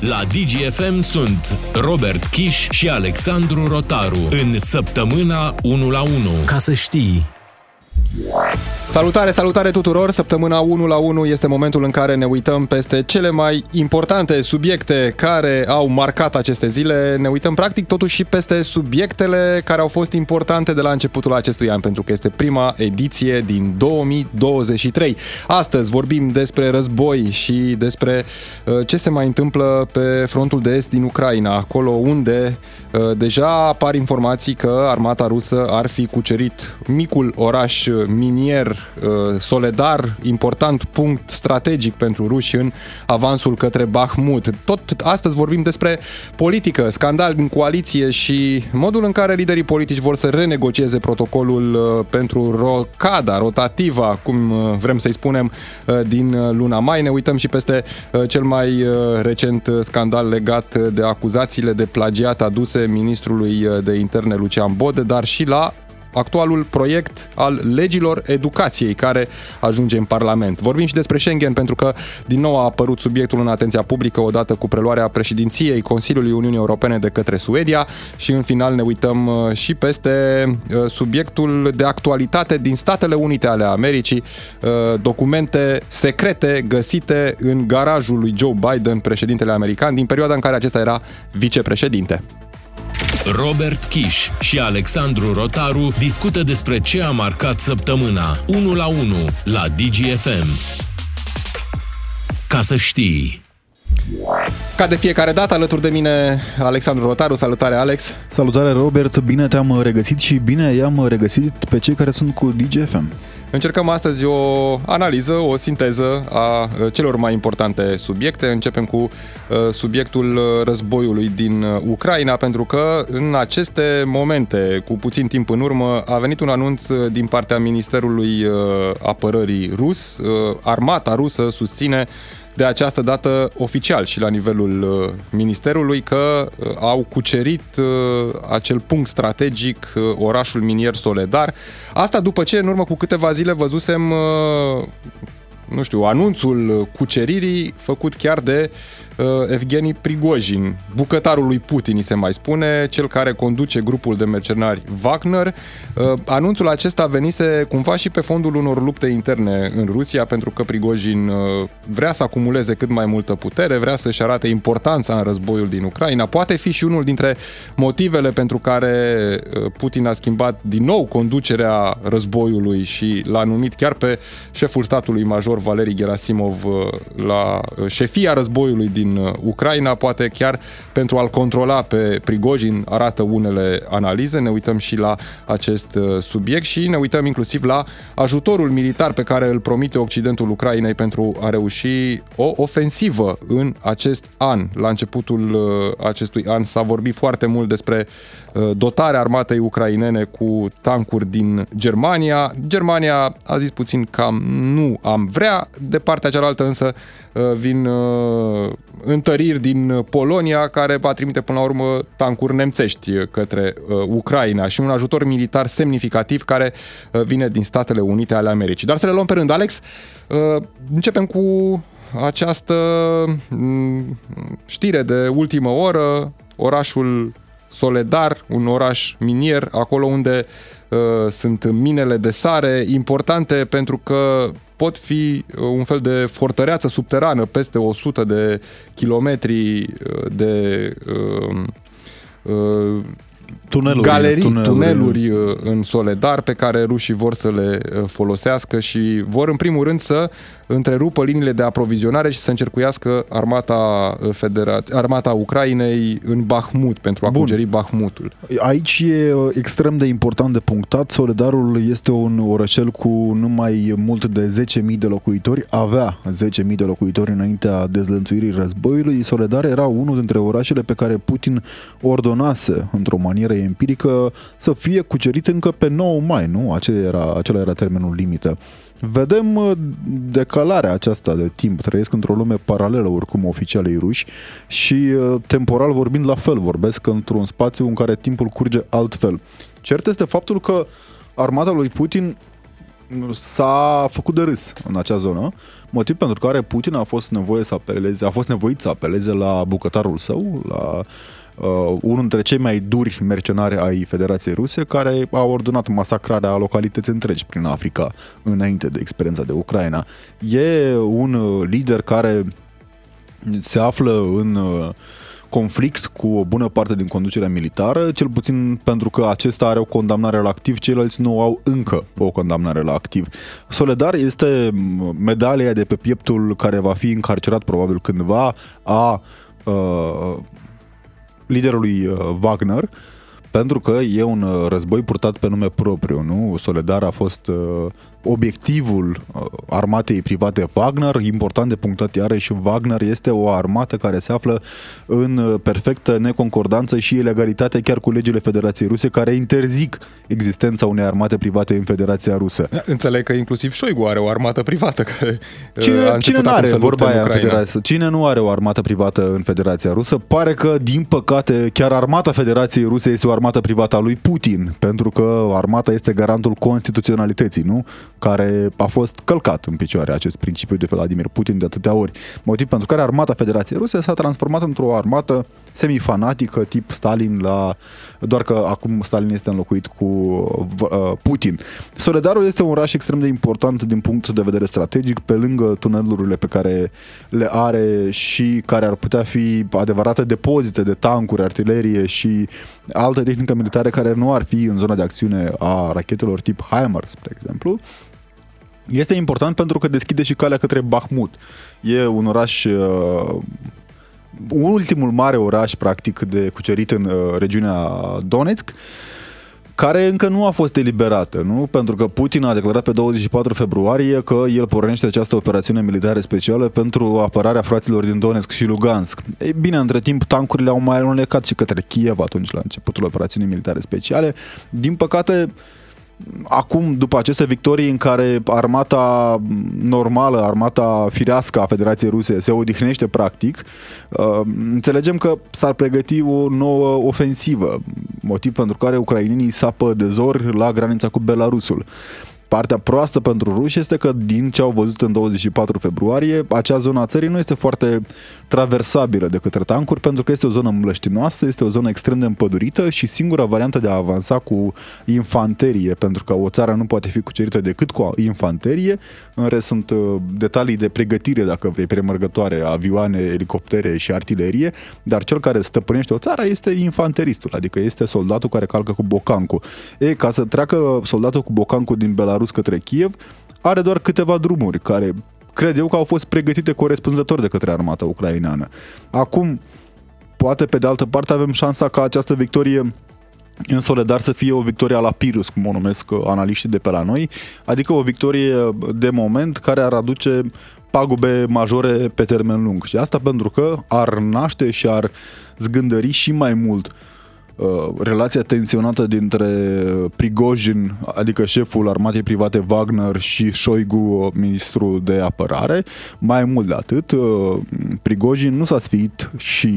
La DGFM sunt Robert Kiș și Alexandru Rotaru în săptămâna 1 la 1. Ca să știi... Salutare, salutare tuturor! Săptămâna 1 la 1 este momentul în care ne uităm peste cele mai importante subiecte care au marcat aceste zile. Ne uităm practic totuși și peste subiectele care au fost importante de la începutul acestui an, pentru că este prima ediție din 2023. Astăzi vorbim despre război și despre uh, ce se mai întâmplă pe frontul de est din Ucraina, acolo unde uh, deja apar informații că armata rusă ar fi cucerit micul oraș minier uh, Soledar, important punct strategic pentru ruși în avansul către Bahmut. Tot astăzi vorbim despre politică, scandal în coaliție și modul în care liderii politici vor să renegocieze protocolul uh, pentru rocada, rotativa, cum uh, vrem să-i spunem, din luna mai. Ne uităm și peste cel mai recent scandal legat de acuzațiile de plagiat aduse ministrului de interne Lucian Bode, dar și la actualul proiect al legilor educației care ajunge în Parlament. Vorbim și despre Schengen pentru că din nou a apărut subiectul în atenția publică odată cu preluarea președinției Consiliului Uniunii Europene de către Suedia și în final ne uităm uh, și peste uh, subiectul de actualitate din Statele Unite ale Americii, uh, documente secrete găsite în garajul lui Joe Biden, președintele american, din perioada în care acesta era vicepreședinte. Robert Kiș și Alexandru Rotaru discută despre ce a marcat săptămâna 1 la 1 la DGFM. Ca să știi... Ca de fiecare dată, alături de mine, Alexandru Rotaru. Salutare, Alex! Salutare, Robert! Bine te-am regăsit și bine i-am regăsit pe cei care sunt cu DGFM. Încercăm astăzi o analiză, o sinteză a uh, celor mai importante subiecte. Începem cu uh, subiectul războiului din uh, Ucraina, pentru că în aceste momente, cu puțin timp în urmă, a venit un anunț din partea Ministerului Apărării rus. Armata rusă susține de această dată oficial și la nivelul uh, ministerului că uh, au cucerit uh, acel punct strategic, orașul minier Soledar. Asta după ce în urmă cu câteva zile văzusem nu știu, anunțul cuceririi făcut chiar de uh, Evgeni Prigojin, bucătarul lui Putin, se mai spune, cel care conduce grupul de mercenari Wagner. Uh, anunțul acesta venise cumva și pe fondul unor lupte interne în Rusia, pentru că Prigojin uh, vrea să acumuleze cât mai multă putere, vrea să-și arate importanța în războiul din Ucraina. Poate fi și unul dintre motivele pentru care uh, Putin a schimbat din nou conducerea războiului și l-a numit chiar pe șeful statului major major Valeri Gerasimov uh, la uh, șefia războiului din uh, Ucraina, poate chiar pentru a-l controla pe Prigojin, arată unele analize, ne uităm și la acest subiect și ne uităm inclusiv la ajutorul militar pe care îl promite Occidentul Ucrainei pentru a reuși o ofensivă în acest an. La începutul acestui an s-a vorbit foarte mult despre dotarea armatei ucrainene cu tancuri din Germania. Germania a zis puțin cam nu am vrea vrea. De partea cealaltă însă uh, vin uh, întăriri din Polonia care va trimite până la urmă tancuri nemțești către uh, Ucraina și un ajutor militar semnificativ care vine din Statele Unite ale Americii. Dar să le luăm pe rând, Alex. Începem cu această mm, știre de ultimă oră, orașul Soledar, un oraș minier, acolo unde uh, sunt minele de sare, importante pentru că pot fi uh, un fel de fortăreață subterană peste 100 de kilometri uh, de uh, uh, tuneluri, galerii, tuneluri. tuneluri în Soledar pe care rușii vor să le folosească și vor în primul rând să întrerupă liniile de aprovizionare și să încercuiască armata, Federa- armata Ucrainei în Bahmut pentru a Bun. cugeri Bahmutul. Aici e extrem de important de punctat. Soledarul este un orășel cu numai mult de 10.000 de locuitori. Avea 10.000 de locuitori înaintea dezlănțuirii războiului. Soledar era unul dintre orașele pe care Putin ordonase într-o manieră empirică să fie cucerit încă pe 9 mai, nu? Acela era, acela era termenul limită. Vedem uh, decalarea aceasta de timp. Trăiesc într-o lume paralelă, oricum, oficialei ruși și uh, temporal vorbind la fel. Vorbesc într-un spațiu în care timpul curge altfel. Cert este faptul că armata lui Putin s-a făcut de râs în acea zonă, motiv pentru care Putin a fost nevoie să apeleze, a fost nevoit să apeleze la bucătarul său, la uh, unul dintre cei mai duri mercenari ai Federației Ruse, care a ordonat masacrarea localități întregi prin Africa înainte de experiența de Ucraina. E un uh, lider care se află în uh, conflict cu o bună parte din conducerea militară, cel puțin pentru că acesta are o condamnare la activ, ceilalți nu au încă o condamnare la activ. Soledar este medalia de pe pieptul care va fi încarcerat probabil cândva a uh, liderului uh, Wagner, pentru că e un uh, război purtat pe nume propriu, nu? Soledar a fost uh, obiectivul uh, armatei private Wagner, important de punctat iarăși, Wagner este o armată care se află în uh, perfectă neconcordanță și ilegalitate chiar cu legile Federației Ruse care interzic existența unei armate private în Federația Rusă. Da, înțeleg că inclusiv Șoigu are o armată privată care uh, cine, a cine nu are vorba aia în Federația Cine nu are o armată privată în Federația Rusă? Pare că, din păcate, chiar armata Federației Ruse este o armată privată a lui Putin, pentru că armata este garantul constituționalității, nu? Care a fost călcat în picioare acest principiu de Vladimir Putin de atâtea ori. Motiv pentru care armata Federației Ruse s-a transformat într-o armată semifanatică tip Stalin la doar că acum Stalin este înlocuit cu uh, Putin. Soledarul este un oraș extrem de important din punct de vedere strategic, pe lângă tunelurile pe care le are și care ar putea fi adevărate depozite de tancuri, artilerie și alte tehnică militare care nu ar fi în zona de acțiune a rachetelor tip HIMARS, spre exemplu. Este important pentru că deschide și calea către Bahmut. E un oraș uh, ultimul mare oraș practic de cucerit în uh, regiunea Donetsk care încă nu a fost eliberată, nu? Pentru că Putin a declarat pe 24 februarie că el pornește această operațiune militară specială pentru apărarea fraților din Donetsk și Lugansk. Ei bine, între timp, tancurile au mai alunecat și către Kiev atunci la începutul operațiunii militare speciale. Din păcate, acum, după aceste victorii în care armata normală, armata firească a Federației Ruse se odihnește practic, uh, înțelegem că s-ar pregăti o nouă ofensivă, motiv pentru care ucrainenii sapă de zor la granița cu Belarusul. Partea proastă pentru ruși este că, din ce au văzut în 24 februarie, acea zonă a țării nu este foarte traversabilă de către tancuri, pentru că este o zonă mlăștinoasă, este o zonă extrem de împădurită și singura variantă de a avansa cu infanterie, pentru că o țară nu poate fi cucerită decât cu infanterie, în rest sunt uh, detalii de pregătire, dacă vrei, premergătoare, avioane, elicoptere și artilerie, dar cel care stăpânește o țară este infanteristul, adică este soldatul care calcă cu bocancu. E, ca să treacă soldatul cu bocancu din Belarus Belarus către Kiev, are doar câteva drumuri care cred eu că au fost pregătite corespunzător de către armata ucraineană. Acum, poate pe de altă parte avem șansa ca această victorie în Soledar să fie o victorie la Pirus, cum o numesc analiștii de pe la noi, adică o victorie de moment care ar aduce pagube majore pe termen lung. Și asta pentru că ar naște și ar zgândări și mai mult uh, Uh, relația tensionată dintre Prigojin, adică șeful armatei private Wagner și Șoigu, ministrul de apărare. Mai mult de atât, uh, Prigojin nu s-a sfiit și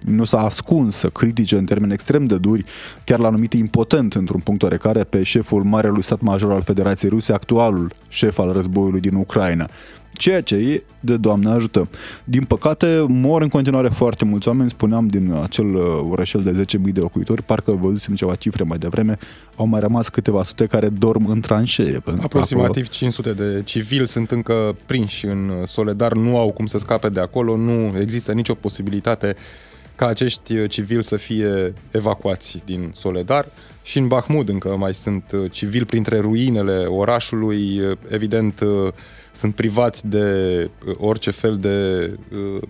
nu s-a ascuns să critique în termeni extrem de duri, chiar l-a numit impotent într-un punct oarecare pe șeful marelui stat major al Federației Ruse, actualul șef al războiului din Ucraina ceea ce e de Doamne ajută. Din păcate, mor în continuare foarte mulți oameni, spuneam din acel uh, orășel de 10.000 de locuitori, parcă văzusem ceva cifre mai devreme, au mai rămas câteva sute care dorm în tranșee. Aproximativ acolo... 500 de civili sunt încă prinși în Soledar, nu au cum să scape de acolo, nu există nicio posibilitate ca acești uh, civili să fie evacuați din Soledar. Și în Bahmud încă mai sunt uh, civili printre ruinele orașului, evident sunt privați de uh, orice fel de uh,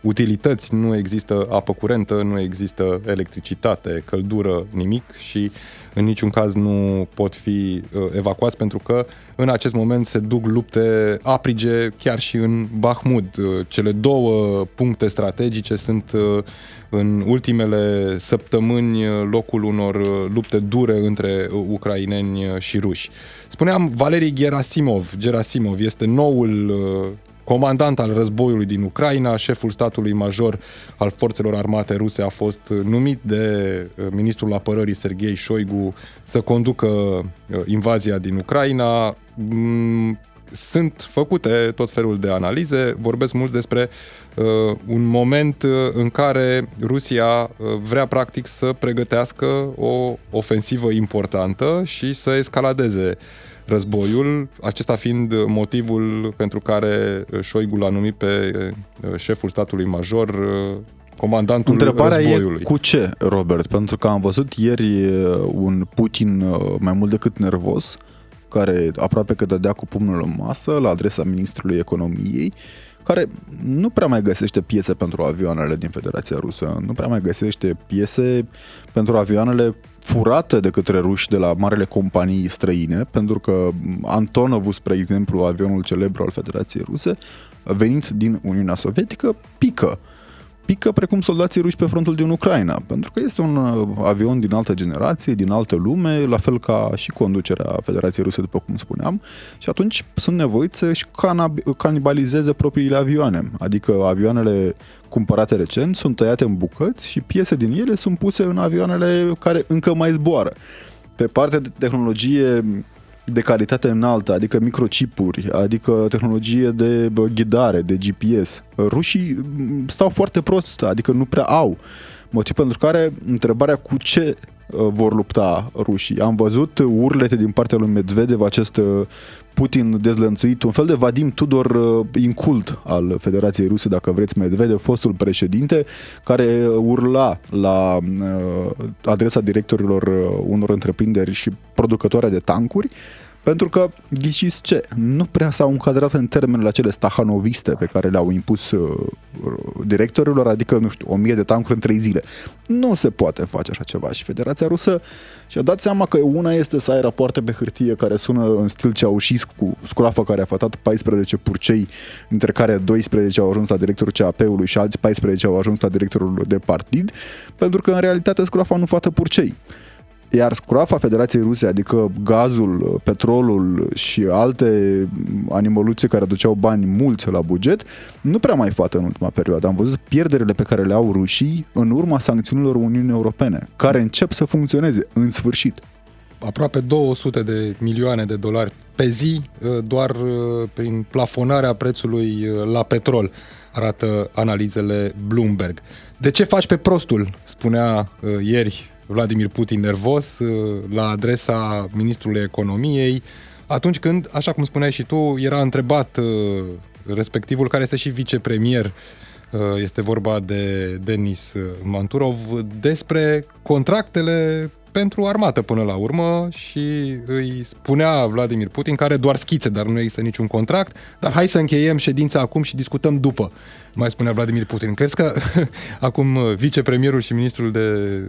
utilități, nu există apă curentă, nu există electricitate, căldură, nimic și în niciun caz nu pot fi uh, evacuați pentru că în acest moment se duc lupte aprige chiar și în Bahmut. Uh, cele două puncte strategice sunt uh, în ultimele săptămâni locul unor lupte dure între ucraineni și ruși. Spuneam, Valerii Gerasimov, Gerasimov este noul comandant al războiului din Ucraina, șeful statului major al forțelor armate ruse a fost numit de ministrul apărării Sergei Shoigu să conducă invazia din Ucraina. Mm, sunt făcute tot felul de analize, vorbesc mult despre uh, un moment uh, în care Rusia uh, vrea practic să pregătească o ofensivă importantă și să escaladeze războiul, acesta fiind motivul pentru care Șoigu l-a numit pe uh, șeful statului major uh, comandantul Întrebarea războiului. e cu ce, Robert? Pentru că am văzut ieri uh, un Putin mai mult decât nervos, care aproape că dădea cu pumnul în masă la adresa ministrului economiei, care nu prea mai găsește piese pentru avioanele din Federația Rusă, nu prea mai găsește piese pentru avioanele furate de către ruși de la marele companii străine, pentru că Antonov, spre exemplu, avionul celebru al Federației Ruse, venit din Uniunea Sovietică, pică pică precum soldații ruși pe frontul din Ucraina, pentru că este un uh, avion din altă generație, din altă lume, la fel ca și conducerea Federației Ruse, după cum spuneam, și atunci sunt nevoiți să-și canibalizeze propriile avioane, adică avioanele cumpărate recent sunt tăiate în bucăți și piese din ele sunt puse în avioanele care încă mai zboară. Pe partea de tehnologie de calitate înaltă, adică microchipuri, adică tehnologie de ghidare, de GPS. Rușii stau foarte prost, adică nu prea au. Motiv pentru care întrebarea cu ce uh, vor lupta rușii. Am văzut urlete din partea lui Medvedev, acest uh, Putin dezlănțuit, un fel de Vadim Tudor uh, incult al Federației Ruse, dacă vreți, Medvedev, fostul președinte, care urla la adresa directorilor unor întreprinderi și producătoare de tancuri, pentru că, ghiciți ce, nu prea s-au încadrat în termenele acele stahanoviste pe care le-au impus uh, directorilor, adică, nu știu, o mie de tancuri în trei zile. Nu se poate face așa ceva și Federația Rusă și-a dat seama că una este să ai rapoarte pe hârtie care sună în stil Ceaușescu, scroafă care a fătat 14 purcei, dintre care 12 au ajuns la directorul CAP-ului și alți 14 au ajuns la directorul de partid, pentru că în realitate scroafa nu fată purcei. Iar scroafa Federației Ruse, adică gazul, petrolul și alte animăluțe care aduceau bani mulți la buget, nu prea mai fată în ultima perioadă. Am văzut pierderile pe care le au rușii în urma sancțiunilor Uniunii Europene, care încep să funcționeze în sfârșit. Aproape 200 de milioane de dolari pe zi, ă, doar ă, prin plafonarea prețului ă, la petrol, arată analizele Bloomberg. De ce faci pe prostul? Spunea ieri Vladimir Putin nervos uh, la adresa ministrului economiei, atunci când, așa cum spuneai și tu, era întrebat uh, respectivul care este și vicepremier uh, este vorba de Denis Manturov, despre contractele pentru armată până la urmă și îi spunea Vladimir Putin, care doar schițe, dar nu există niciun contract, dar hai să încheiem ședința acum și discutăm după, mai spunea Vladimir Putin. Crezi că acum vicepremierul și ministrul, de,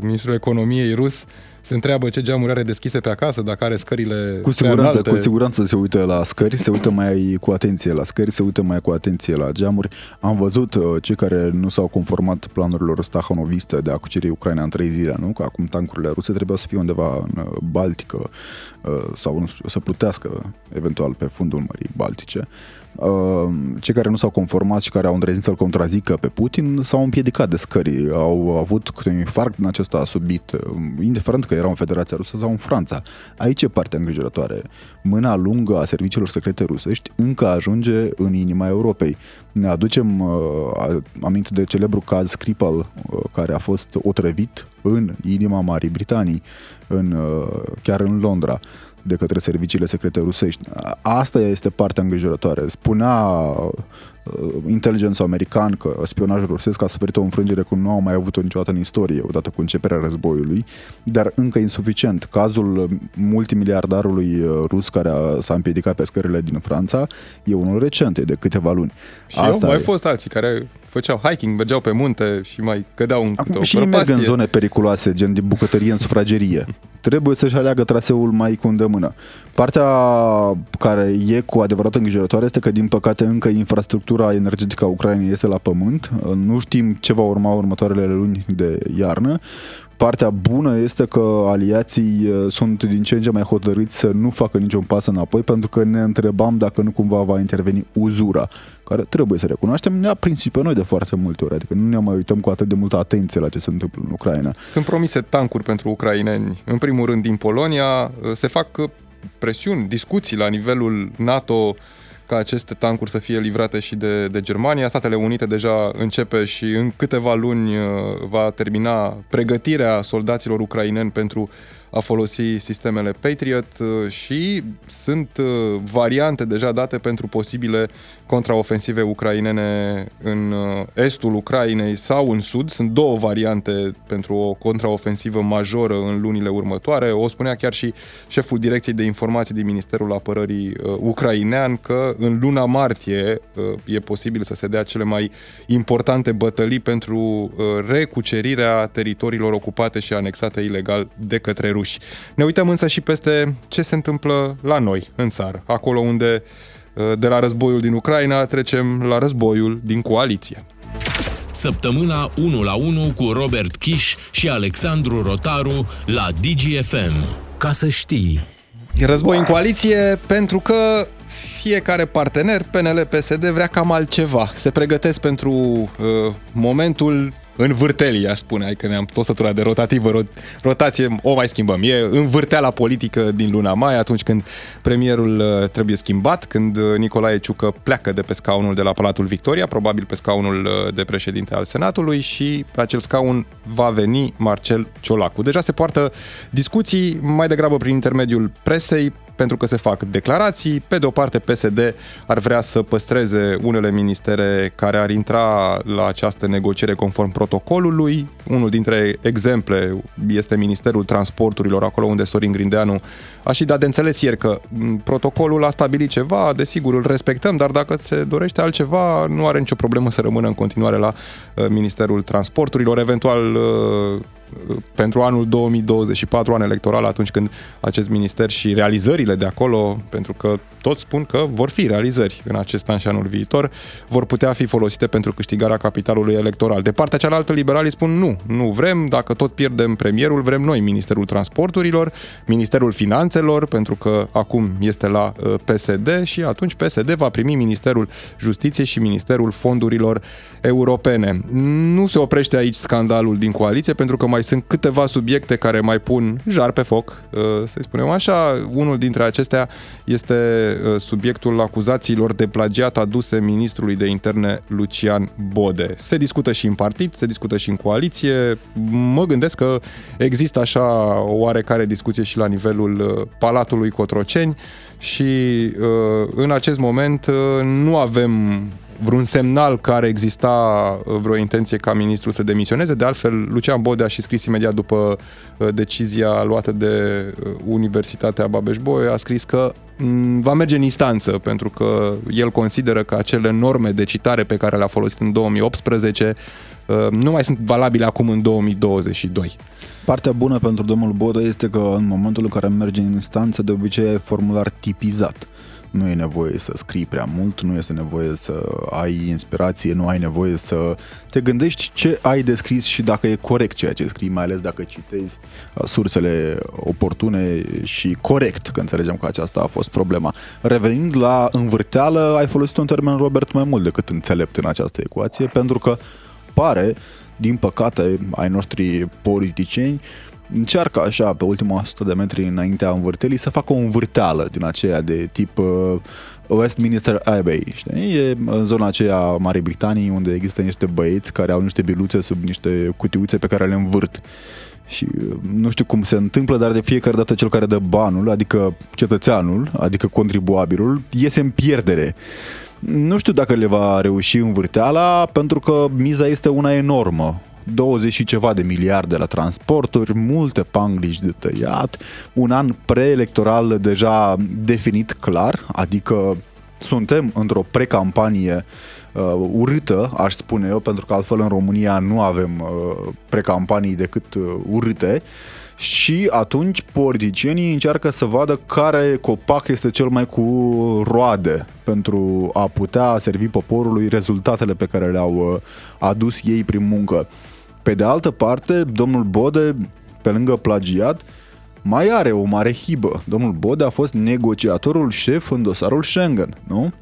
ministrul economiei rus se întreabă ce geamuri are deschise pe acasă, dacă are scările Cu siguranță, cu siguranță se uită la scări, se uită mai cu atenție la scări, se uită mai cu atenție la geamuri. Am văzut uh, cei care nu s-au conformat planurilor stahanoviste de a cuceri Ucraina în trei zile, nu? Că acum tancurile ruse trebuiau să fie undeva în uh, Baltică uh, sau nu știu, să plutească eventual pe fundul Mării Baltice. Ehm, cei care nu s-au conformat și care au îndrăznit să-l contrazică pe Putin s-au împiedicat de scări, au avut câte un infarct din acesta subit, ehm, indiferent că erau în Federația Rusă sau în Franța. Aici e partea îngrijorătoare. Mâna lungă a serviciilor secrete rusești încă ajunge în inima Europei. Ne aducem uh, aminte de celebru caz Skripal, uh, care a fost otrăvit în inima Marii Britanii, în, uh, chiar în Londra de către serviciile secrete rusești. Asta este partea îngrijorătoare. Spunea uh, inteligența american că spionajul rusesc a suferit o înfrângere cum nu au mai avut-o niciodată în istorie, odată cu începerea războiului, dar încă insuficient. Cazul multimiliardarului uh, rus care a, s-a împiedicat pe scările din Franța e unul recent, e de câteva luni. Și Asta au mai e. fost alții care făceau hiking, mergeau pe munte și mai cădeau în Acum, și merg în zone periculoase, gen din bucătărie în sufragerie. Trebuie să-și aleagă traseul mai cu îndemână. Partea care e cu adevărat îngrijorătoare este că, din păcate, încă infrastructura energetică a Ucrainei este la pământ. Nu știm ce va urma următoarele luni de iarnă. Partea bună este că aliații uh, sunt din ce în ce mai hotărâți să nu facă niciun pas înapoi pentru că ne întrebam dacă nu cumva va interveni uzura care trebuie să recunoaștem, ne-a prins și pe noi de foarte multe ori, adică nu ne mai uităm cu atât de multă atenție la ce se întâmplă în Ucraina. Sunt promise tancuri pentru ucraineni. În primul rând, din Polonia se fac presiuni, discuții la nivelul NATO ca aceste tancuri să fie livrate și de, de Germania. Statele Unite deja începe și în câteva luni uh, va termina pregătirea soldaților ucraineni pentru a folosi sistemele Patriot uh, și sunt uh, variante deja date pentru posibile contraofensive ucrainene în uh, estul Ucrainei sau în sud. Sunt două variante pentru o contraofensivă majoră în lunile următoare. O spunea chiar și șeful Direcției de Informații din Ministerul Apărării ucrainean că în luna martie e posibil să se dea cele mai importante bătălii pentru recucerirea teritoriilor ocupate și anexate ilegal de către ruși. Ne uităm însă și peste ce se întâmplă la noi, în țară, acolo unde uh, de la războiul din Ucraina trecem la războiul din coaliție. Săptămâna 1 la 1 cu Robert Kiș și Alexandru Rotaru la DGFM. Ca să știi. Război în coaliție pentru că fiecare partener, PNL, PSD, vrea cam altceva. Se pregătesc pentru uh, momentul în vârtelii, aș spune, că ne-am tot săturat de rotativă, rot, rotație, o mai schimbăm. E în vârteala politică din luna mai, atunci când premierul uh, trebuie schimbat, când uh, Nicolae Ciucă pleacă de pe scaunul de la Palatul Victoria, probabil pe scaunul uh, de președinte al Senatului și pe acel scaun va veni Marcel Ciolacu. Deja se poartă discuții mai degrabă prin intermediul presei, pentru că se fac declarații. Pe de o parte, PSD ar vrea să păstreze unele ministere care ar intra la această negociere conform protocolului. Unul dintre exemple este Ministerul Transporturilor, acolo unde Sorin Grindeanu a și dat de înțeles ieri că protocolul a stabilit ceva, desigur îl respectăm, dar dacă se dorește altceva, nu are nicio problemă să rămână în continuare la uh, Ministerul Transporturilor, eventual uh, pentru anul 2024, an electoral, atunci când acest minister și realizările de acolo, pentru că toți spun că vor fi realizări în acest an și anul viitor, vor putea fi folosite pentru câștigarea capitalului electoral. De partea cealaltă, liberalii spun nu, nu vrem, dacă tot pierdem premierul, vrem noi Ministerul Transporturilor, Ministerul Finanțelor, pentru că acum este la uh, PSD și atunci PSD va primi Ministerul Justiției și Ministerul Fondurilor Europene. Nu se oprește aici scandalul din coaliție, pentru că mai mai sunt câteva subiecte care mai pun jar pe foc, uh, să spunem așa. Unul dintre acestea este uh, subiectul acuzațiilor de plagiat aduse ministrului de interne Lucian Bode. Se discută și în partid, se discută și în coaliție. Mă gândesc că există așa o oarecare discuție și la nivelul uh, Palatului Cotroceni și în acest moment nu avem vreun semnal care exista uh, vreo intenție ca ministrul să demisioneze. De altfel, Lucian Bode a și scris imediat după uh, decizia luată de uh, Universitatea Babeș-Bolyai, a scris că mm, va merge în instanță pentru că el consideră că acele norme de citare pe care le-a folosit în 2018 nu mai sunt valabile acum în 2022. Partea bună pentru domnul Bode este că în momentul în care merge în instanță, de obicei e formular tipizat nu e nevoie să scrii prea mult, nu este nevoie să ai inspirație, nu ai nevoie să te gândești ce ai de scris și dacă e corect ceea ce scrii, mai ales dacă citezi uh, sursele oportune și corect, că înțelegem că aceasta a fost problema. Revenind la învârteală, ai folosit un termen, Robert, mai mult decât înțelept în această ecuație, pentru că pare, din păcate, ai noștri politicieni, încearcă așa pe ultima 100 de metri înaintea învârtelii să facă o învârteală din aceea de tip uh, Westminster Abbey, știi? E în zona aceea Marii Britanii unde există niște băieți care au niște biluțe sub niște cutiuțe pe care le învârt. Și uh, nu știu cum se întâmplă, dar de fiecare dată cel care dă banul, adică cetățeanul, adică contribuabilul, iese în pierdere. Nu știu dacă le va reuși învârteala, pentru că miza este una enormă. 20 și ceva de miliarde la transporturi, multe panglici de tăiat, un an preelectoral deja definit clar, adică suntem într-o precampanie uh, urâtă, aș spune eu, pentru că altfel în România nu avem uh, precampanii decât uh, urâte. Și atunci politicienii încearcă să vadă care copac este cel mai cu roade pentru a putea servi poporului rezultatele pe care le-au uh, adus ei prin muncă. Pe de altă parte, domnul Bode, pe lângă plagiat, mai are o mare hibă. Domnul Bode a fost negociatorul șef în dosarul Schengen, nu?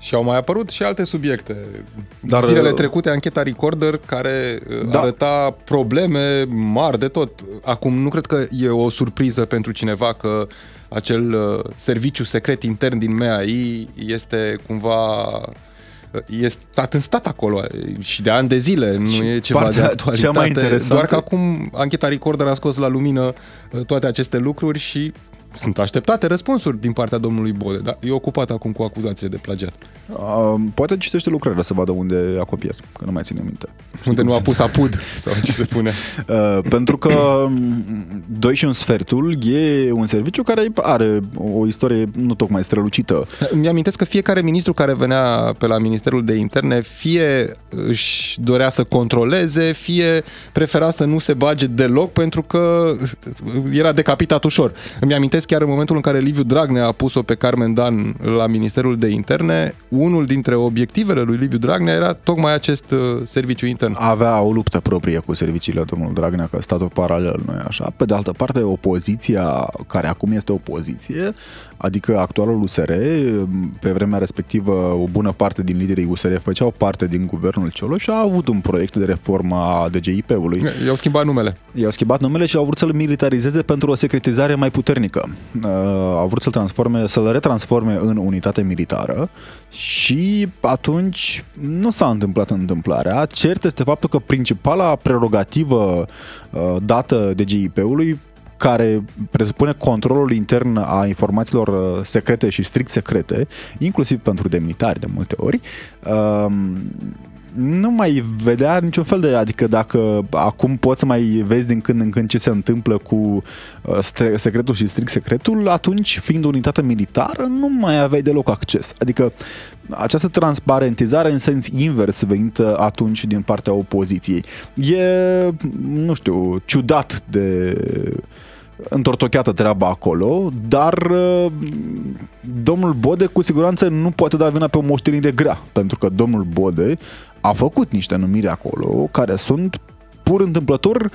Și au mai apărut și alte subiecte. Dar Zilele uh, trecute, ancheta Recorder, care uh, da. arăta probleme mari de tot. Acum, nu cred că e o surpriză pentru cineva că acel uh, serviciu secret intern din MEAI este cumva e stat în stat acolo și de ani de zile, nu și e ceva de actualitate. Cea mai interesant doar că acum ancheta Recorder a scos la lumină toate aceste lucruri și sunt așteptate răspunsuri din partea domnului Bode, dar e ocupat acum cu acuzație de plagiat. Uh, poate citește lucrările să vadă unde a copiat, că nu mai ține minte. Unde nu a pus apud sau ce se pune. Uh, pentru că 2 și un sfertul e un serviciu care are o istorie nu tocmai strălucită. Îmi amintesc că fiecare ministru care venea pe la Ministerul de Interne fie își dorea să controleze, fie prefera să nu se bage deloc pentru că era decapitat ușor. Îmi amintesc chiar în momentul în care Liviu Dragnea a pus-o pe Carmen Dan la Ministerul de Interne, unul dintre obiectivele lui Liviu Dragnea era tocmai acest uh, serviciu intern. Avea o luptă proprie cu serviciile domnul Dragnea, că statul paralel, nu așa? Pe de altă parte, opoziția, care acum este opoziție, adică actualul USR, pe vremea respectivă o bună parte din liderii USR făceau parte din guvernul Cioloș și a avut un proiect de reformă a DGIP-ului. I-au schimbat numele. I-au schimbat numele și au vrut să-l militarizeze pentru o secretizare mai puternică. Uh, au vrut să-l transforme, să-l retransforme în unitate militară și atunci nu s-a întâmplat întâmplarea. Cert este faptul că principala prerogativă uh, dată DGIP-ului care presupune controlul intern a informațiilor uh, secrete și strict secrete, inclusiv pentru demnitari de multe ori, um, nu mai vedea niciun fel de, adică dacă acum poți să mai vezi din când în când ce se întâmplă cu uh, secretul și strict secretul, atunci, fiind o unitate militară, nu mai aveai deloc acces. Adică această transparentizare în sens invers venită atunci din partea opoziției. E, nu știu, ciudat de întortocheată treaba acolo, dar uh, domnul Bode cu siguranță nu poate da vina pe o moștenire grea, pentru că domnul Bode a făcut niște numiri acolo care sunt pur întâmplător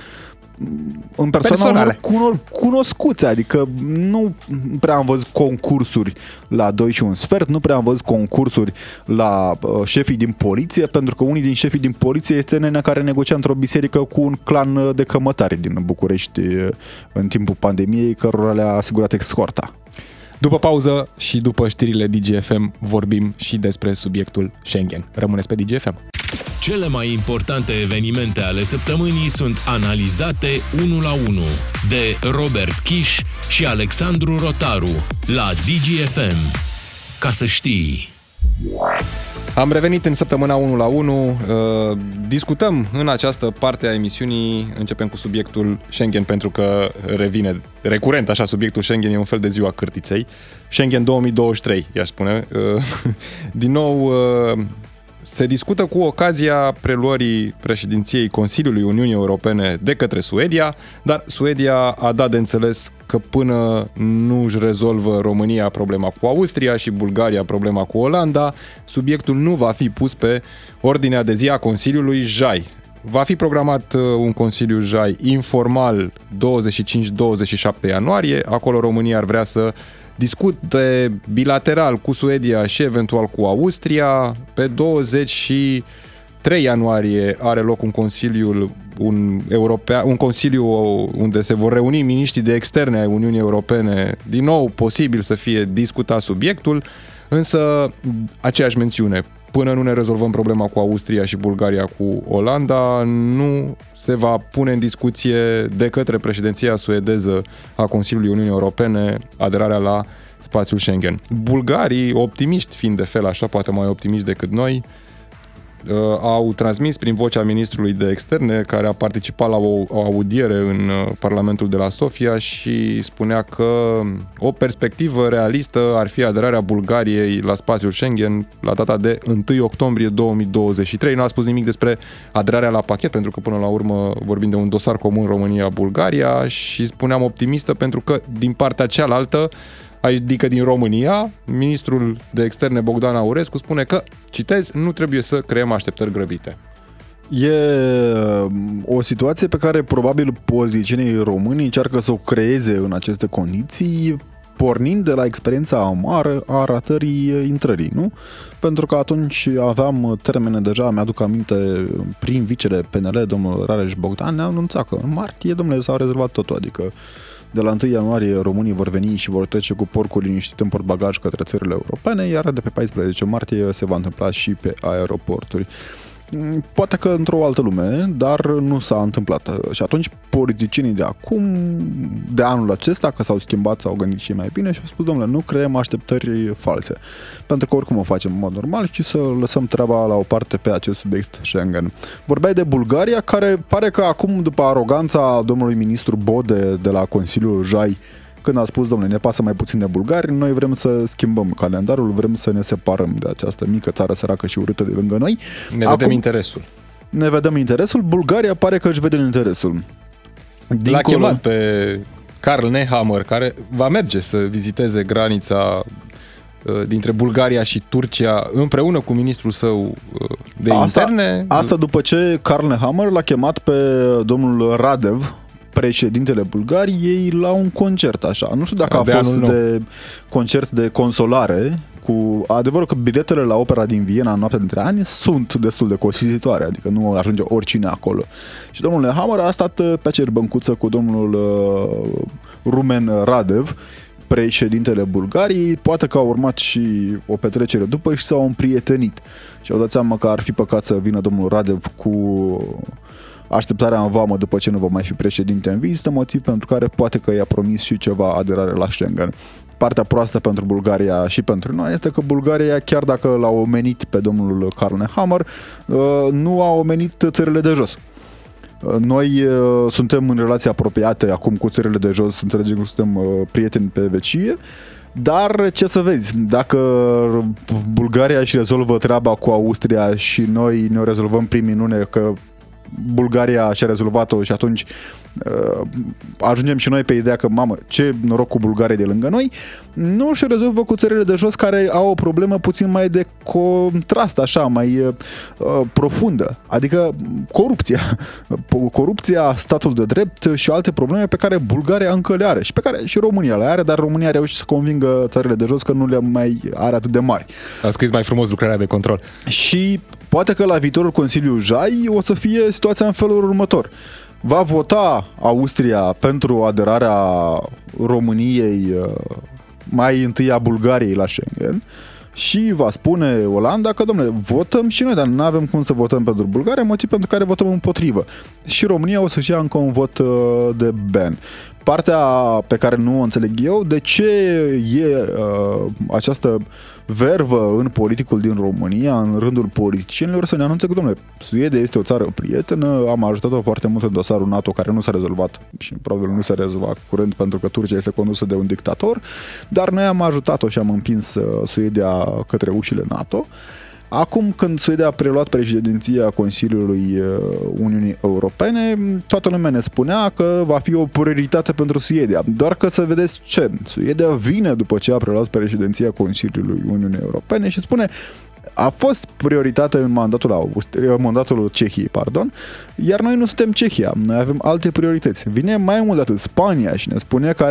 în persoana unor cuno- cunoscuți, adică nu prea am văzut concursuri la 2 și un sfert, nu prea am văzut concursuri la uh, șefii din poliție, pentru că unii din șefii din poliție este nenea care negocia într-o biserică cu un clan uh, de cămătari din București uh, în timpul pandemiei, cărora le-a asigurat escorta. După pauză și după știrile DGFM vorbim și despre subiectul Schengen. Rămâneți pe DGFM. Cele mai importante evenimente ale săptămânii sunt analizate unul la unul de Robert Kiș și Alexandru Rotaru la DGFM. Ca să știi... Am revenit în săptămâna 1 la 1. Uh, discutăm în această parte a emisiunii, începem cu subiectul Schengen pentru că revine recurent așa subiectul Schengen, e un fel de ziua cârtiței. Schengen 2023, i-aș spune. Uh, din nou, uh, se discută cu ocazia preluării președinției Consiliului Uniunii Europene de către Suedia, dar Suedia a dat de înțeles că până nu își rezolvă România problema cu Austria și Bulgaria problema cu Olanda, subiectul nu va fi pus pe ordinea de zi a Consiliului JAI. Va fi programat uh, un Consiliu JAI informal 25-27 ianuarie, acolo România ar vrea să discute bilateral cu Suedia și eventual cu Austria. Pe 23 ianuarie are loc un consiliu un, europea, un consiliu unde se vor reuni miniștrii de externe ai Uniunii Europene. Din nou, posibil să fie discutat subiectul, însă aceeași mențiune. Până nu ne rezolvăm problema cu Austria și Bulgaria cu Olanda, nu se va pune în discuție de către președinția suedeză a Consiliului Uniunii Europene aderarea la spațiul Schengen. Bulgarii, optimiști fiind de fel așa, poate mai optimiști decât noi, uh, au transmis prin vocea ministrului de externe care a participat la o, o audiere în uh, Parlamentul de la Sofia și spunea că o perspectivă realistă ar fi aderarea Bulgariei la spațiul Schengen la data de 1 octombrie 2023. Nu a spus nimic despre aderarea la pachet pentru că până la urmă vorbim de un dosar comun România-Bulgaria și spuneam optimistă pentru că din partea cealaltă adică din România, ministrul de externe Bogdan Aurescu spune că, citez, nu trebuie să creăm așteptări grăbite. E um, o situație pe care probabil politicienii români încearcă să o creeze în aceste condiții pornind de la experiența amară a ratării intrării, nu? Pentru că atunci aveam termene deja, mi-aduc aminte, prin vicele PNL, domnul Rareș Bogdan, ne-a anunțat că în martie, domnule, s-au rezolvat totul, adică de la 1 ianuarie românii vor veni și vor trece cu porcul liniștit în portbagaj către țările europene, iar de pe 14 martie se va întâmpla și pe aeroporturi. Mm, poate că într-o altă lume, dar nu s-a întâmplat. Și atunci politicienii de acum, de anul acesta, că s-au schimbat, s-au gândit și mai bine și au spus, domnule, nu creăm așteptări false. Pentru că oricum o facem în mod normal și să lăsăm treaba la o parte pe acest subiect Schengen. Vorbeai de Bulgaria, care pare că acum, după aroganța domnului ministru Bode de la Consiliul Jai, când a spus, domnule, ne pasă mai puțin de bulgari, noi vrem să schimbăm calendarul, vrem să ne separăm de această mică țară săracă și urâtă de lângă noi. Ne Acum, vedem interesul. Ne vedem interesul. Bulgaria pare că își vede interesul. Dincolo... L-a chemat pe Karl Nehammer, care va merge să viziteze granița uh, dintre Bulgaria și Turcia împreună cu ministrul său uh, de asta, interne. Asta după ce Karl Nehammer l-a chemat pe domnul Radev, președintele Bulgariei la un concert așa. Nu știu dacă Abia a fost de concert de consolare cu adevărul că biletele la opera din Viena în noaptea dintre ani sunt destul de costisitoare, adică nu ajunge oricine acolo. Și domnul Hammer a stat pe aceeași băncuță cu domnul uh, Rumen Radev, președintele Bulgariei, poate că a urmat și o petrecere după și s-au împrietenit. Și au dat seama că ar fi păcat să vină domnul Radev cu așteptarea în vamă după ce nu va mai fi președinte în vizită, motiv pentru care poate că i-a promis și ceva aderare la Schengen. Partea proastă pentru Bulgaria și pentru noi este că Bulgaria, chiar dacă l-a omenit pe domnul Karl Hammer, uh, nu a omenit țările de jos. Uh, noi uh, suntem în relații apropiate acum cu țările de jos, înțelegem că suntem prieteni pe vecie, dar ce să vezi, dacă Bulgaria își rezolvă treaba cu Austria și noi ne o rezolvăm prin minune că Bulgaria și-a rezolvat-o și atunci uh, ajungem și noi pe ideea că, mamă, ce noroc cu Bulgaria de lângă noi, nu și rezolvă cu țările de jos care au o problemă puțin mai de contrast, așa, mai uh, profundă, adică corupția. Corupția, statul de drept și alte probleme pe care Bulgaria încă le are și pe care și România le are, dar România a reușit să convingă țările de jos că nu le mai are atât de mari. A scris mai frumos lucrarea de control. Și poate că la viitorul Consiliu Jai o să fie situația în felul următor. Va vota Austria pentru aderarea României uh, mai întâi a Bulgariei la Schengen și va spune Olanda că, domnule, votăm și noi, dar nu avem cum să votăm pentru Bulgaria, motiv pentru care votăm împotrivă. Și România o să-și ia încă un vot uh, de ban. Partea pe care nu o înțeleg eu, de ce e uh, această vervă în politicul din România, în rândul politicienilor, să ne anunțe că, domnule, Suedia este o țară prietenă, am ajutat-o foarte mult în dosarul NATO, care nu s-a rezolvat și probabil nu s-a rezolvat curând pentru că Turcia este condusă de un dictator, dar noi am ajutat-o și am împins uh, Suedia către ușile NATO. Acum, când Suedia a preluat președinția Consiliului uh, Uniunii Europene, toată lumea ne spunea că va fi o prioritate pentru Suedia. Doar că să vedeți ce, Suedia vine după ce a preluat președinția Consiliului Uniunii Europene și spune a fost prioritate în mandatul, August, în mandatul Cehiei, pardon, iar noi nu suntem Cehia, noi avem alte priorități. Vine mai mult de atât Spania și ne spune că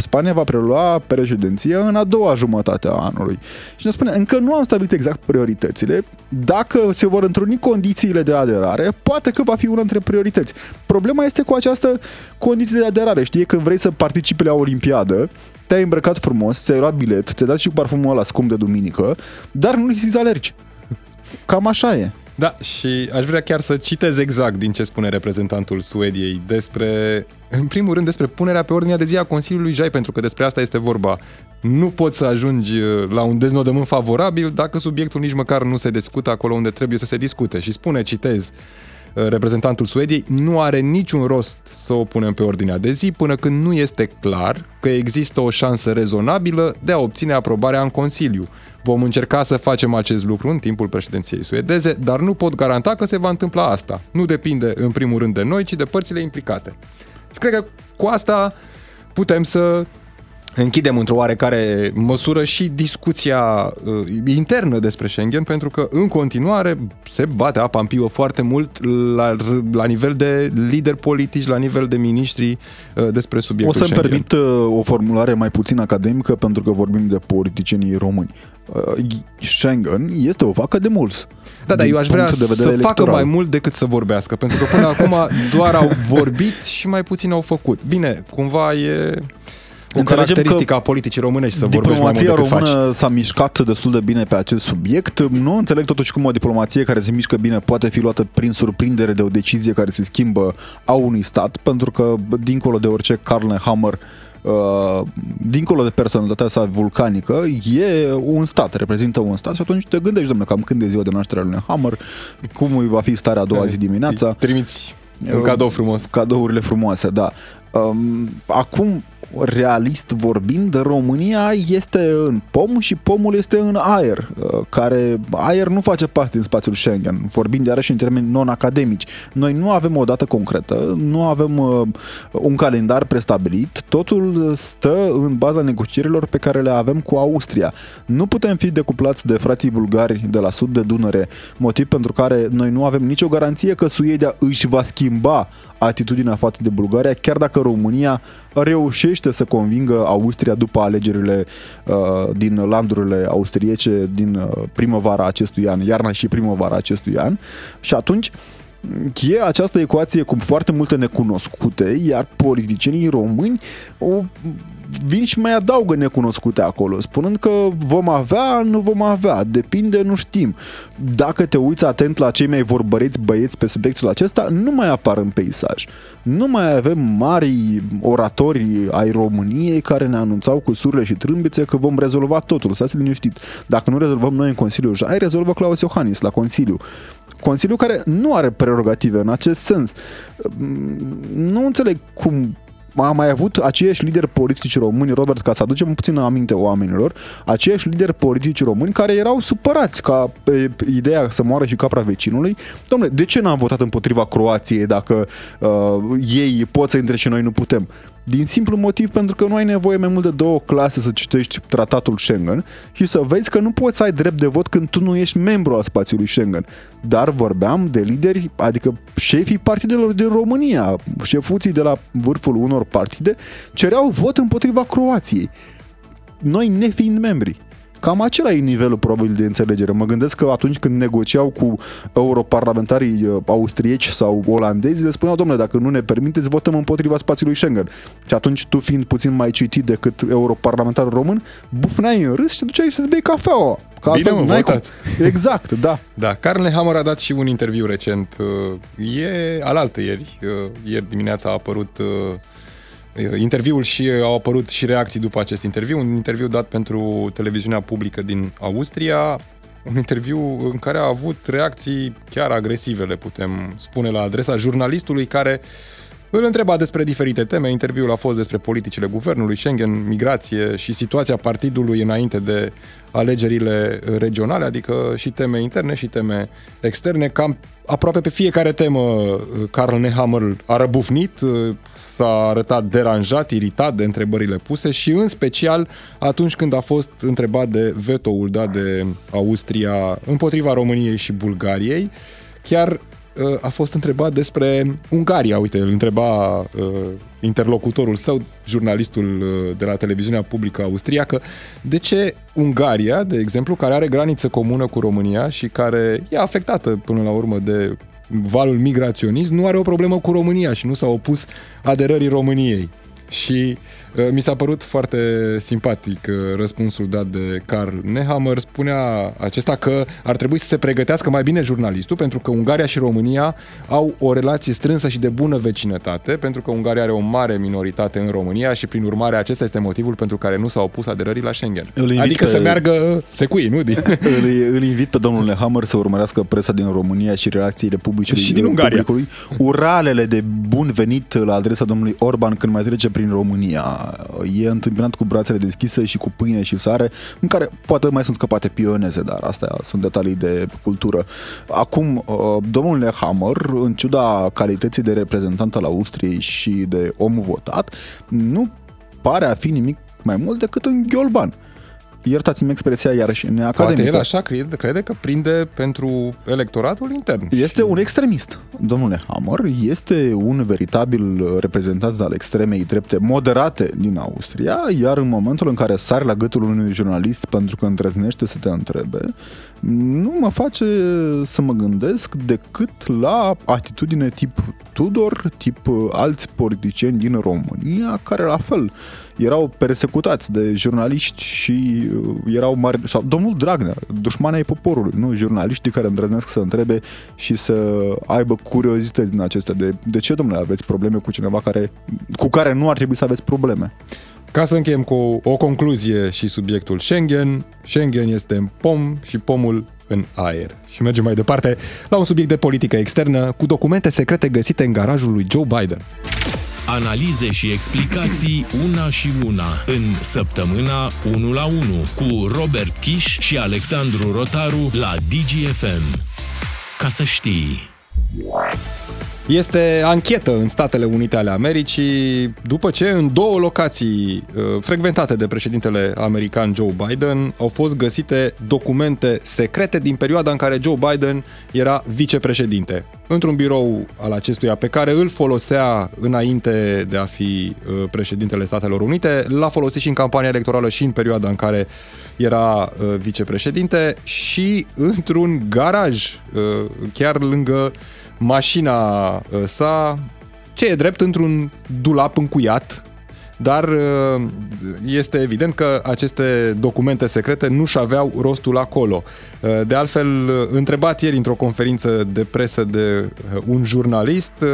Spania va prelua președinția în a doua jumătate a anului. Și ne spune, încă nu am stabilit exact prioritățile, dacă se vor întruni condițiile de aderare, poate că va fi una dintre priorități. Problema este cu această condiție de aderare, știi, când vrei să participi la Olimpiadă, te-ai îmbrăcat frumos, ți-ai luat bilet, ți-ai dat și parfumul ăla scump de duminică, dar nu știi să alergi. Cam așa e. Da, și aș vrea chiar să citez exact din ce spune reprezentantul Suediei despre, în primul rând, despre punerea pe ordinea de zi a Consiliului Jai, pentru că despre asta este vorba. Nu poți să ajungi uh, la un deznodământ favorabil dacă subiectul nici măcar nu se discută acolo unde trebuie să se discute. Și spune, citez, Uh, reprezentantul Suediei, nu are niciun rost să o punem pe ordinea de zi până când nu este clar că există o șansă rezonabilă de a obține aprobarea în Consiliu. Vom încerca să facem acest lucru în timpul președinției suedeze, dar nu pot garanta că se va întâmpla asta. Nu depinde în primul rând de noi, ci de părțile implicate. Și cred că cu asta putem să închidem într-o oarecare măsură și discuția uh, internă despre Schengen, pentru că în continuare se bate apa în piuă foarte mult la, la nivel de lideri politici, la nivel de miniștri uh, despre subiectul O să-mi Schengen. permit uh, o formulare mai puțin academică pentru că vorbim de politicienii români. Uh, Schengen este o vacă de mulți. Da, dar din eu aș vrea punct de să vedere facă electoral. mai mult decât să vorbească, pentru că până acum doar au vorbit și mai puțin au făcut. Bine, cumva e o Înțelegem caracteristică a politicii românești să vorbești mai mult Diplomația decât faci. română s-a mișcat destul de bine pe acest subiect. Nu înțeleg totuși cum o diplomație care se mișcă bine poate fi luată prin surprindere de o decizie care se schimbă a unui stat, pentru că dincolo de orice Karl Nehammer Uh, dincolo de personalitatea sa vulcanică, e un stat, reprezintă un stat și atunci te gândești, domnule, cam când e ziua de naștere a lui Nehammer, cum îi va fi starea a doua zi dimineața. Îi Trimiți un cadou frumos. Cadourile frumoase, da. Um, acum, realist vorbind, România este în pom și pomul este în aer, uh, care aer nu face parte din spațiul Schengen, vorbind iarăși în termeni non-academici. Noi nu avem o dată concretă, nu avem uh, un calendar prestabilit, totul stă în baza negocierilor pe care le avem cu Austria. Nu putem fi decuplați de frații bulgari de la sud de Dunăre, motiv pentru care noi nu avem nicio garanție că Suedia își va schimba atitudinea față de Bulgaria, chiar dacă România reușește să convingă Austria după alegerile uh, din landurile austriece din uh, primăvara acestui an, iarna și primăvara acestui an. Și atunci e această ecuație cu foarte multe necunoscute, iar politicienii români o vin și mai adaugă necunoscute acolo, spunând că vom avea, nu vom avea, depinde, nu știm. Dacă te uiți atent la cei mai vorbăreți băieți pe subiectul acesta, nu mai apar în peisaj. Nu mai avem mari oratori ai României care ne anunțau cu surle și trâmbițe că vom rezolva totul, să se liniștit. Dacă nu rezolvăm noi în Consiliul Jai, rezolvă Claus Iohannis la Consiliu. Consiliu care nu are prerogative în acest sens. Nu înțeleg cum a mai avut aceiași lideri politici români, Robert, ca să aducem puțin aminte oamenilor, aceiași lideri politici români care erau supărați ca pe ideea să moară și capra vecinului. Domnule, de ce n-am votat împotriva Croației dacă uh, ei pot să intre și noi nu putem? Din simplu motiv pentru că nu ai nevoie mai mult de două clase să citești tratatul Schengen și să vezi că nu poți să ai drept de vot când tu nu ești membru al spațiului Schengen. Dar vorbeam de lideri, adică șefii partidelor din România, șefuții de la vârful unor partide, cereau vot împotriva Croației. Noi nefiind membri. Cam acela e nivelul probabil de înțelegere. Mă gândesc că atunci când negociau cu europarlamentarii uh, austrieci sau olandezi, le spuneau, domnule, dacă nu ne permiteți, votăm împotriva spațiului Schengen. Și atunci tu, fiind puțin mai citit decât europarlamentarul român, bufneai în râs și te duceai să-ți bei cafeaua. Că Bine, altfel mă, n-ai cum. votați. Exact, da. Da, Carl Nehammer a dat și un interviu recent. uh, E alaltă ieri. uh, Ieri dimineața a apărut uh, interviul și au apărut și reacții după acest interviu. Un interviu dat pentru televiziunea publică din Austria. Un interviu în care a avut reacții chiar agresive, le putem spune, la adresa jurnalistului care îl întreba despre diferite teme. Interviul a fost despre politicile guvernului, Schengen, migrație și situația partidului înainte de alegerile regionale, adică și teme interne și teme externe. Cam aproape pe fiecare temă Carl Nehammer a răbufnit, s-a arătat deranjat, iritat de întrebările puse și în special atunci când a fost întrebat de vetoul dat de Austria împotriva României și Bulgariei. Chiar a fost întrebat despre Ungaria. Uite, îl întreba uh, interlocutorul său, jurnalistul uh, de la televiziunea publică austriacă, de ce Ungaria, de exemplu, care are graniță comună cu România și care e afectată până la urmă de valul migraționist, nu are o problemă cu România și nu s-a opus aderării României. Și uh, mi s-a părut foarte simpatic uh, răspunsul dat de Carl Nehammer. Spunea acesta că ar trebui să se pregătească mai bine jurnalistul, pentru că Ungaria și România au o relație strânsă și de bună vecinătate, pentru că Ungaria are o mare minoritate în România și, prin urmare, acesta este motivul pentru care nu s-a opus aderării la Schengen. Adică pe... să meargă secui, nu? Din... îl, îl invit pe domnul Nehammer să urmărească presa din România și relațiile publice și din Ungaria. publicului. Uralele de bun venit la adresa domnului Orban când mai trece prin România. E întâmpinat cu brațele deschise și cu pâine și sare, în care poate mai sunt scăpate pioneze, dar astea sunt detalii de cultură. Acum, domnul Nehammer, în ciuda calității de reprezentant al Austriei și de om votat, nu pare a fi nimic mai mult decât în ghiolban iertați-mi expresia iarăși neacademică. Poate el așa crede, crede că prinde pentru electoratul intern. Este un extremist, domnule Hammer, este un veritabil reprezentant al extremei drepte moderate din Austria, iar în momentul în care sari la gâtul unui jurnalist pentru că îndrăznește să te întrebe, nu mă face să mă gândesc decât la atitudine tip Tudor, tip uh, alți politicieni din România, care la fel erau persecutați de jurnaliști și uh, erau mari, sau domnul Dragnea, dușmana ai poporului, nu jurnaliștii care îndrăznesc să întrebe și să aibă curiozități din acestea. De, de ce, domnule, aveți probleme cu cineva care, cu care nu ar trebui să aveți probleme? Ca să încheiem cu o concluzie și subiectul Schengen, Schengen este în pom și pomul în aer. Și mergem mai departe la un subiect de politică externă cu documente secrete găsite în garajul lui Joe Biden. Analize și explicații una și una în săptămâna 1 la 1 cu Robert Kiș și Alexandru Rotaru la DGFM. Ca să știi... Este anchetă în Statele Unite ale Americii după ce în două locații uh, frecventate de președintele american Joe Biden au fost găsite documente secrete din perioada în care Joe Biden era vicepreședinte. Într-un birou al acestuia pe care îl folosea înainte de a fi uh, președintele Statelor Unite, l-a folosit și în campania electorală și în perioada în care era uh, vicepreședinte și într-un garaj chiar lângă mașina uh, sa, ce e drept, într-un dulap încuiat, dar uh, este evident că aceste documente secrete nu-și aveau rostul acolo. Uh, de altfel, întrebat ieri într-o conferință de presă de un jurnalist,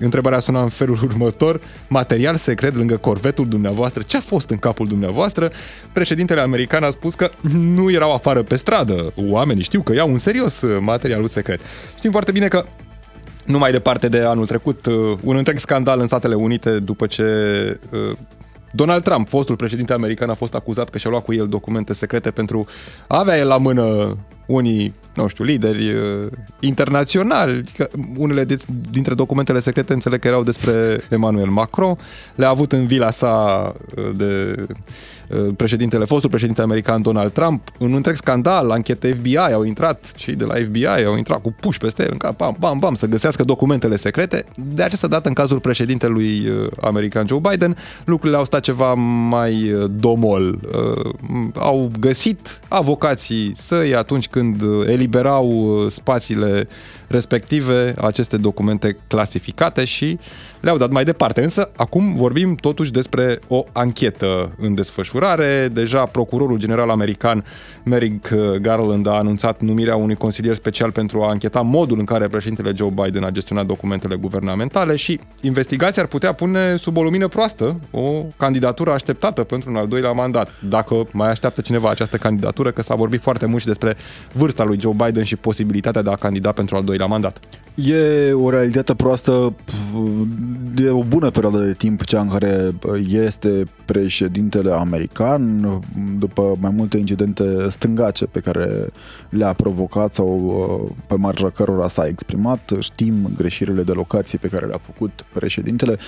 întrebarea suna în felul următor, material secret lângă corvetul dumneavoastră, ce a fost în capul dumneavoastră? Președintele american a spus că nu erau afară pe stradă, oamenii știu că iau în serios materialul secret. Știm foarte bine că nu mai departe de anul trecut, uh, un întreg scandal în Statele Unite după ce uh, Donald Trump, fostul președinte american, a fost acuzat că și-a luat cu el documente secrete pentru a avea el la mână unii, nu știu, lideri uh, internaționali. Unele dintre documentele secrete înțeleg că erau despre Emmanuel Macron. Le-a avut în vila sa de Uh, președintele, fostul președinte american Donald Trump, în un întreg scandal, anchete FBI au intrat, cei de la FBI au intrat cu puși peste el în cap, bam, bam, bam, să găsească documentele secrete. De această dată, în cazul președintelui uh, american Joe Biden, lucrurile au stat ceva mai uh, domol. Au găsit avocații săi atunci când eliberau spațiile respective aceste documente clasificate și le-au dat mai departe. Însă, acum vorbim totuși despre o anchetă în desfășurare. Deja procurorul general american Merrick Garland a anunțat numirea unui consilier special pentru a ancheta modul în care președintele Joe Biden a gestionat documentele guvernamentale și investigația ar putea pune sub o lumină proastă o candidatură așteptată pentru un al doilea mandat. Dacă mai așteaptă cineva această candidatură, că s-a vorbit foarte mult și despre vârsta lui Joe Biden și posibilitatea de a candida pentru al doilea mandat. E o realitate proastă de o bună perioadă de timp, cea în care este președintele american, după mai multe incidente stângace pe care le-a provocat sau uh, pe marja cărora s-a exprimat. Știm greșirile de locație pe care le-a făcut președintele,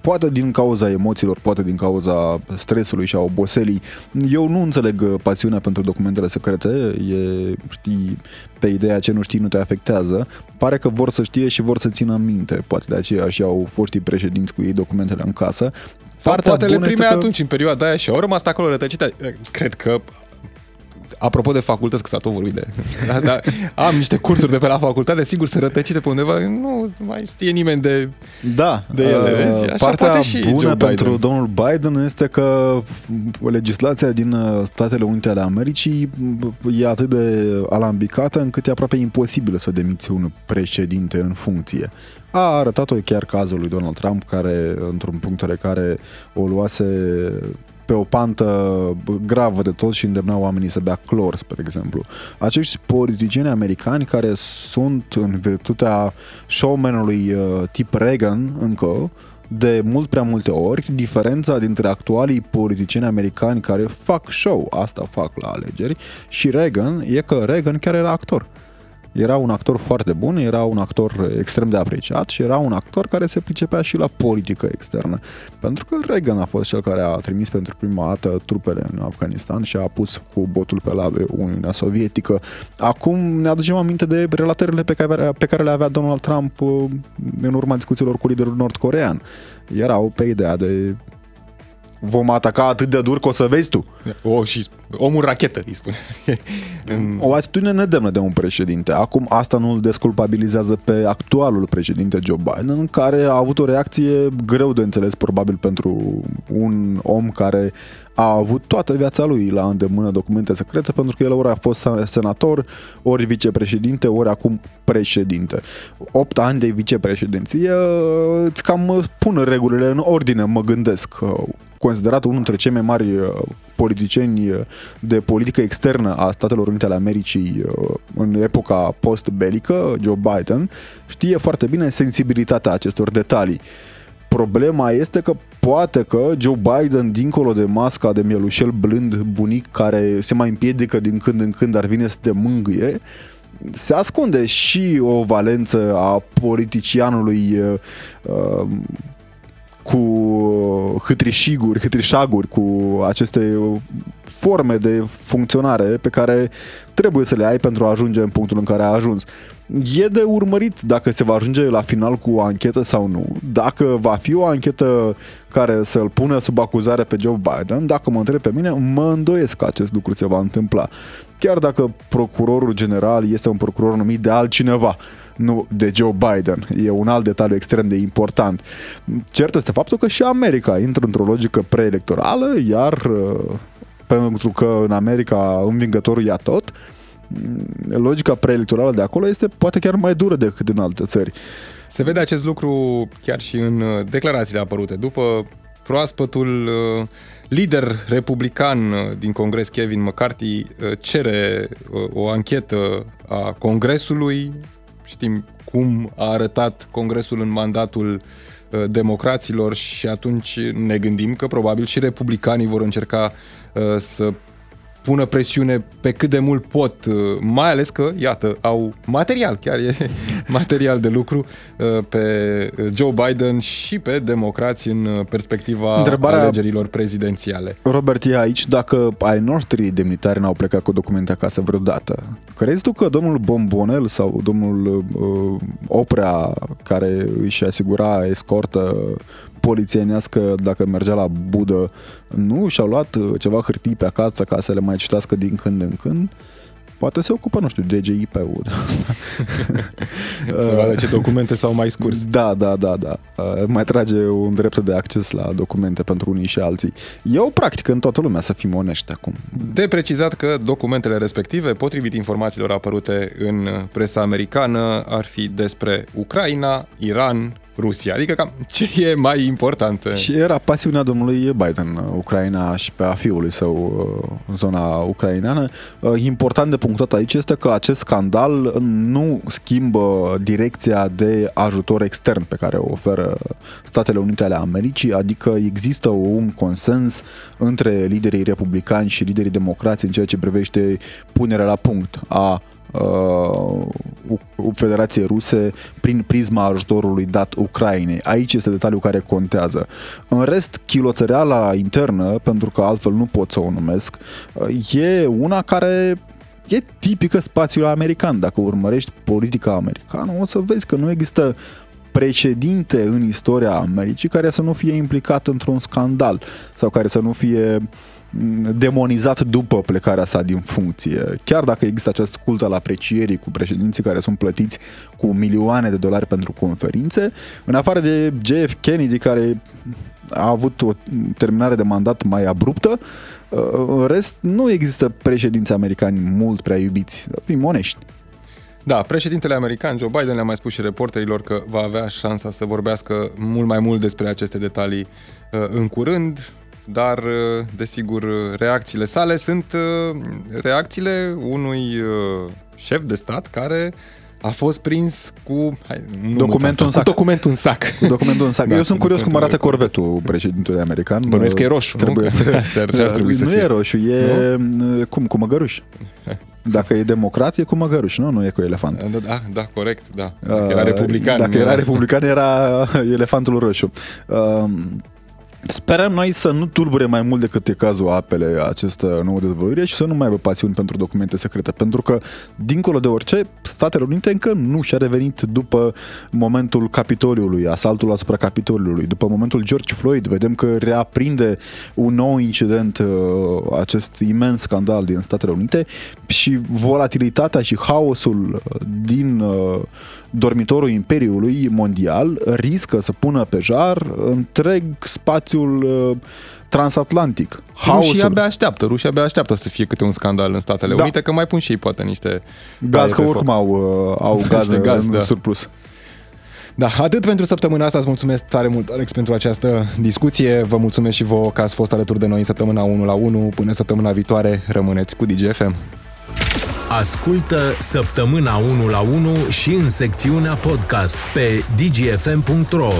poate din cauza emoțiilor, poate din cauza stresului și a oboselii. Eu nu înțeleg pasiunea pentru documentele secrete, e, știi, pe ideea ce nu știi nu te afectează. Pare că vor să știe și vor să țină minte, poate de aceea și au foștii președinți cu ei documentele în casă. Sau Partea poate le prime că... atunci, în perioada aia și au rămas acolo rătăcite. Cred că Apropo de facultăți, că s-a tot vorbit de... Da, da, am niște cursuri de pe la facultate, sigur, se rătăcite pe undeva, nu mai știe nimeni de, da, de ele, uh, vezi? Așa Partea poate și bună Joe pentru Biden. domnul Biden este că legislația din uh, Statele Unite ale Americii e atât de alambicată încât e aproape imposibil să demiți un președinte în funcție. A arătat-o chiar cazul lui Donald Trump, care, într-un punct de care o luase pe o pantă gravă de tot și îndemna oamenii să bea clor, spre exemplu. Acești politicieni americani care sunt în virtutea showmanului uh, tip Reagan încă, de mult prea multe ori, diferența dintre actualii politicieni americani care fac show, asta fac la alegeri, și Reagan, e că Reagan chiar era actor. Era un actor foarte bun, era un actor extrem de apreciat și era un actor care se pricepea și la politică externă. Pentru că Reagan a fost cel care a trimis pentru prima dată trupele în Afganistan și a pus cu botul pe labe Uniunea Sovietică. Acum ne aducem aminte de relatările pe care, pe care le avea Donald Trump uh, în urma discuțiilor cu liderul nord-corean. Erau pe ideea de vom ataca atât de dur că o să vezi tu. O, și omul rachetă, îi spune. o atitudine nedemnă de un președinte. Acum, asta nu îl desculpabilizează pe actualul președinte Joe Biden, care a avut o reacție greu de înțeles, probabil pentru un om care a avut toată viața lui la îndemână documente secrete, pentru că el ori a fost senator, ori vicepreședinte, ori acum președinte. 8 ani de vicepreședinție îți cam pun regulile în ordine, mă gândesc considerat unul dintre cei mai mari uh, politicieni uh, de politică externă a Statelor Unite ale Americii uh, în epoca post-belică, Joe Biden, știe foarte bine sensibilitatea acestor detalii. Problema este că poate că Joe Biden, dincolo de masca de mielușel blând bunic care se mai împiedică din când în când, ar vine să te mângâie, se ascunde și o valență a politicianului uh, cu hâtrișiguri, hâtrișaguri, cu aceste forme de funcționare pe care trebuie să le ai pentru a ajunge în punctul în care a ajuns. E de urmărit dacă se va ajunge la final cu o anchetă sau nu, dacă va fi o anchetă care să-l pună sub acuzare pe Joe Biden, dacă mă întreb pe mine, mă îndoiesc că acest lucru se va întâmpla. Chiar dacă procurorul general este un procuror numit de altcineva, nu de Joe Biden. E un alt detaliu extrem de important. Cert este faptul că și America intră într-o logică preelectorală, iar uh, pentru că în America învingătorul ia tot, mm, logica preelectorală de acolo este poate chiar mai dură decât în alte țări. Se vede acest lucru chiar și în uh, declarațiile apărute. După proaspătul uh, lider republican din Congres, Kevin McCarthy, cere o anchetă a Congresului știm cum a arătat Congresul în mandatul uh, democraților și atunci ne gândim că probabil și republicanii vor încerca uh, să pună presiune pe cât de mult pot, uh, mai ales că, iată, au material, chiar e material de lucru uh, pe Joe Biden și pe democrați în uh, perspectiva Întrebarea alegerilor prezidențiale. Robert, e aici dacă ai noștri demnitari n-au plecat cu documente acasă vreodată. Crezi tu că domnul Bombonel sau domnul uh, Oprea, care își asigura escortă polițienească dacă mergea la budă, nu și-au luat uh, ceva hârtii pe acasă ca să le mai citească din când în când. Poate se ocupă, nu știu, DGIP-ul de asta. să vadă ce documente s-au mai scurs. Da, da, da, da. Uh, mai trage un drept de acces la documente pentru unii și alții. E o practică în toată lumea, să fim onești acum. De precizat că documentele respective, potrivit informațiilor apărute în presa americană, ar fi despre Ucraina, Iran, Rusia. Adică cam ce e mai important. Și era pasiunea domnului Biden, Ucraina și pe a fiului său uh, zona ucraineană. Uh, important de punctat aici este că acest scandal nu schimbă direcția de ajutor extern pe care o oferă Statele Unite ale Americii, adică există un consens între liderii republicani și liderii democrați în ceea ce privește punerea la punct a uh, Federației Ruse prin prisma ajutorului dat Ucrainei. Aici este detaliul care contează. În rest, chiloțăreala internă, pentru că altfel nu pot să o numesc, uh, e una care e tipică spațiului american. Dacă urmărești politica americană, o să vezi că nu există precedinte în istoria Americii care să nu fie implicat într-un scandal sau care să nu fie uh, demonizat după plecarea sa din funcție. Chiar dacă există acest cult al aprecierii cu președinții care sunt plătiți cu milioane de dolari pentru conferințe, în afară de JF Kennedy care a avut o terminare de mandat mai abruptă, în rest nu există președinți americani mult prea iubiți. Fim onești. Da, președintele american Joe Biden le-a mai spus și reporterilor că va avea șansa să vorbească mult mai mult despre aceste detalii uh, în curând dar, uh, desigur, reacțiile sale sunt uh, reacțiile unui uh, șef de stat care a fost prins cu hai, nu documentul în sac. Cu documentul în sac. Cu documentul în sac. Da, Eu sunt cu curios cum arată documentul corvetul președintelui american. Bănuiesc că e roșu, Trebuie nu? să... Asta ar- ar trebui să nu fie. e roșu, e cum, cu măgăruș. Dacă e democrat, e cu măgăruș, nu? Nu e cu elefant. Da, da, da, corect, da. Dacă era republican. Dacă era republican, era elefantul roșu. Uh, Sperăm noi să nu tulbure mai mult decât e cazul apele această nouă dezvăluire și să nu mai aibă pasiuni pentru documente secrete, pentru că, dincolo de orice, Statele Unite încă nu și-a revenit după momentul Capitoliului, asaltul asupra Capitoliului, după momentul George Floyd, vedem că reaprinde un nou incident, uh, acest imens scandal din Statele Unite și volatilitatea și haosul din uh, dormitorul Imperiului Mondial riscă să pună pe jar întreg spațiul uh, transatlantic. Rușii abia așteaptă, rușii abia așteaptă să fie câte un scandal în Statele Da. Unite, că mai pun și ei poate niște Gaz, paie că pe oricum foc. au, uh, au gaz, Niște gaz, în da. surplus. Da, atât pentru săptămâna asta. Îți mulțumesc tare mult, Alex, pentru această discuție. Vă mulțumesc și vouă că ați fost alături de noi în săptămâna 1 la 1. Până săptămâna viitoare, rămâneți cu DGFM. Ascultă Săptămâna 1 la 1 și în secțiunea podcast pe dgfm.ro